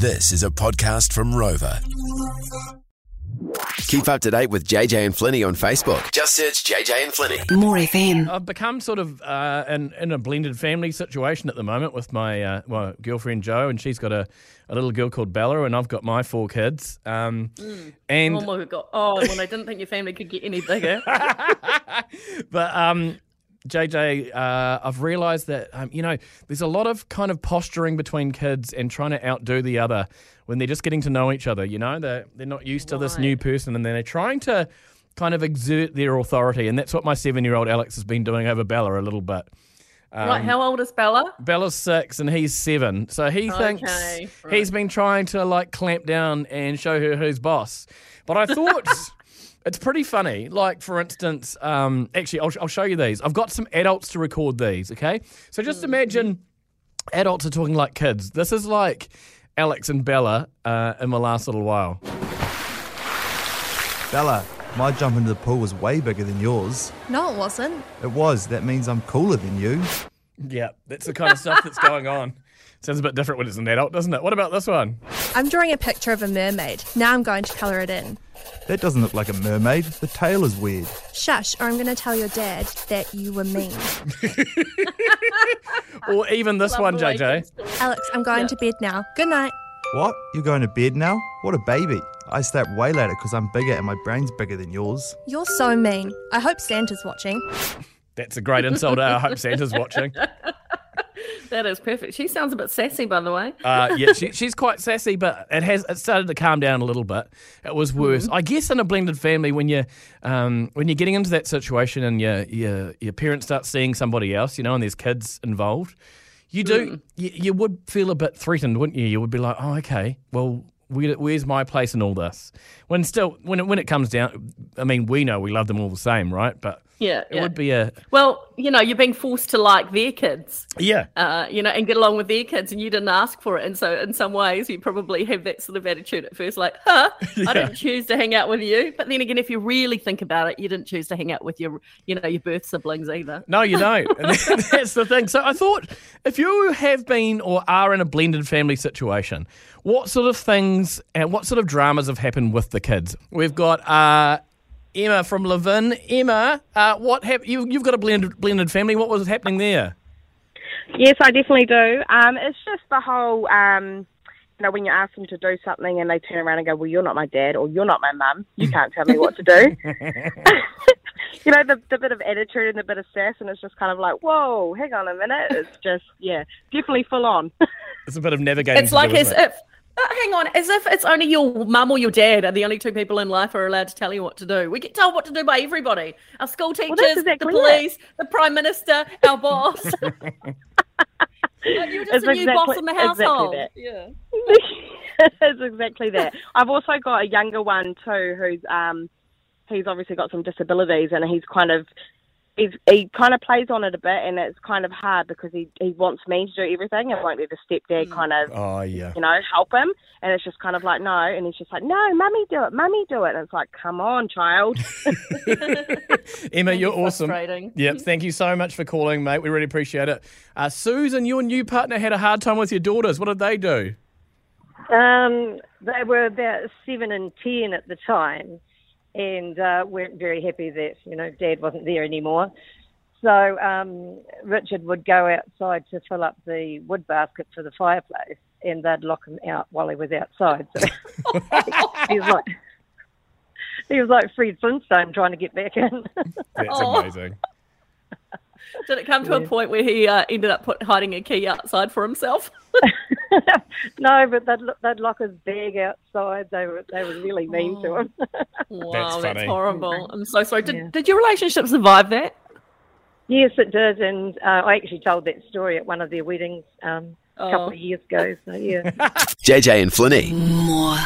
This is a podcast from Rover. Keep up to date with JJ and Flinny on Facebook. Just search JJ and Flinny. More FM. I've become sort of uh, in, in a blended family situation at the moment with my uh, well, girlfriend Jo, and she's got a, a little girl called Bella, and I've got my four kids. Um, And Oh my god! Oh, well, I didn't think your family could get any bigger. but um, JJ, uh, I've realised that um, you know there's a lot of kind of posturing between kids and trying to outdo the other when they're just getting to know each other. You know, they're they're not used to this new person, and then they're trying to kind of exert their authority, and that's what my seven-year-old Alex has been doing over Bella a little bit. right? How old is Bella? Bella's six and he's seven, so he thinks Okay, right. he's been trying to like clamp down and show her who's boss. But I thought it's pretty funny. Like for instance, um, actually, I'll, I'll show you these. I've got some adults to record these. Okay, so just imagine adults are talking like kids. This is like Alex and Bella uh, in the last little while. Bella, my jump into the pool was way bigger than yours. No, it wasn't. It was. That means I'm cooler than you. Yeah, that's the kind of stuff that's going on. Sounds a bit different when it's an adult, doesn't it? What about this one? I'm drawing a picture of a mermaid. Now I'm going to colour it in. That doesn't look like a mermaid. The tail is weird. Shush, or I'm going to tell your dad that you were mean. Or even this one, Love the way JJ. kids talk. Alex, I'm going to bed now. Good night. What? You're going to bed now? What a baby. I stay up way later because I'm bigger and my brain's bigger than yours. You're so mean. I hope Santa's watching. That's a great insult. I hope Santa's watching. That is perfect. She sounds a bit sassy, by the way. Uh, yeah, she, she's quite sassy, but it has it started to calm down a little bit. It was worse, I guess, in a blended family when you um, when you're getting into that situation and your your your parents start seeing somebody else, you know, and there's kids involved. You do you, you would feel a bit threatened, wouldn't you? You would be like, oh, okay, well. Where, where's my place in all this? When still, when it, when it comes down, I mean, we know we love them all the same, right? But Yeah, it yeah. would be a Well, you know, you're being forced to like their kids, yeah, uh, you know, and get along with their kids, and you didn't ask for it. And so, in some ways, you probably have that sort of attitude at first, like, "Huh, I didn't choose to hang out with you." But then again, if you really think about it, you didn't choose to hang out with your, you know, your birth siblings either. No, you don't. And that's the thing. So I thought if you have been or are in a blended family situation, what sort of things and what sort of dramas have happened with the kids? We've got uh, Emma from Levin. Emma, uh, what hap- you, you've got a blended blended family. What was happening there? Yes, I definitely do. Um, it's just the whole, um, you know, when you ask them to do something and they turn around and go, "Well, you're not my dad, or you're not my mum. You can't tell me what to do." you know, the, the bit of attitude and the bit of sass, and it's just kind of like, "Whoa, hang on a minute." It's just, yeah, definitely full on. It's a bit of navigating. It's to like do, as it? if. Hang on, as if it's only your mum or your dad are the only two people in life who are allowed to tell you what to do. We get told what to do by everybody: our school teachers, exactly the it. police, the prime minister, our boss. You're just It's a new boss in the exactly household. that. Yeah. it's exactly that. I've also got a younger one too, who's um, he's obviously got some disabilities, and he's kind of he's, he kind of plays on it a bit, and it's kind of hard because he he wants me to do everything, and won't let the stepdad kind of Oh yeah. you know help him, and it's just kind of like no, and he's just like no, mummy do it, mummy do it, and it's like come on, child. Emma, you're awesome. Yep, thank you so much for calling, mate. We really appreciate it. Uh, Susan, your new partner had a hard time with your daughters. What did they do? Um, they were about seven and ten at the time, and uh, weren't very happy that you know Dad wasn't there anymore. So um, Richard would go outside to fill up the wood basket for the fireplace, and they'd lock him out while he was outside. So he was like he was like Fred Flintstone trying to get back in. That's amazing. Did it come to a point where he uh, ended up put, hiding a key outside for himself? no, but they'd, they'd lock his bag outside. They were they were really mean to him. Wow, that's, funny. horrible. I'm so sorry. Did, Yeah. did your relationship survive that? Yes, it did, and uh, I actually told that story at one of their weddings um, a couple Oh. of years ago. So yeah. JJ and Flinny. More.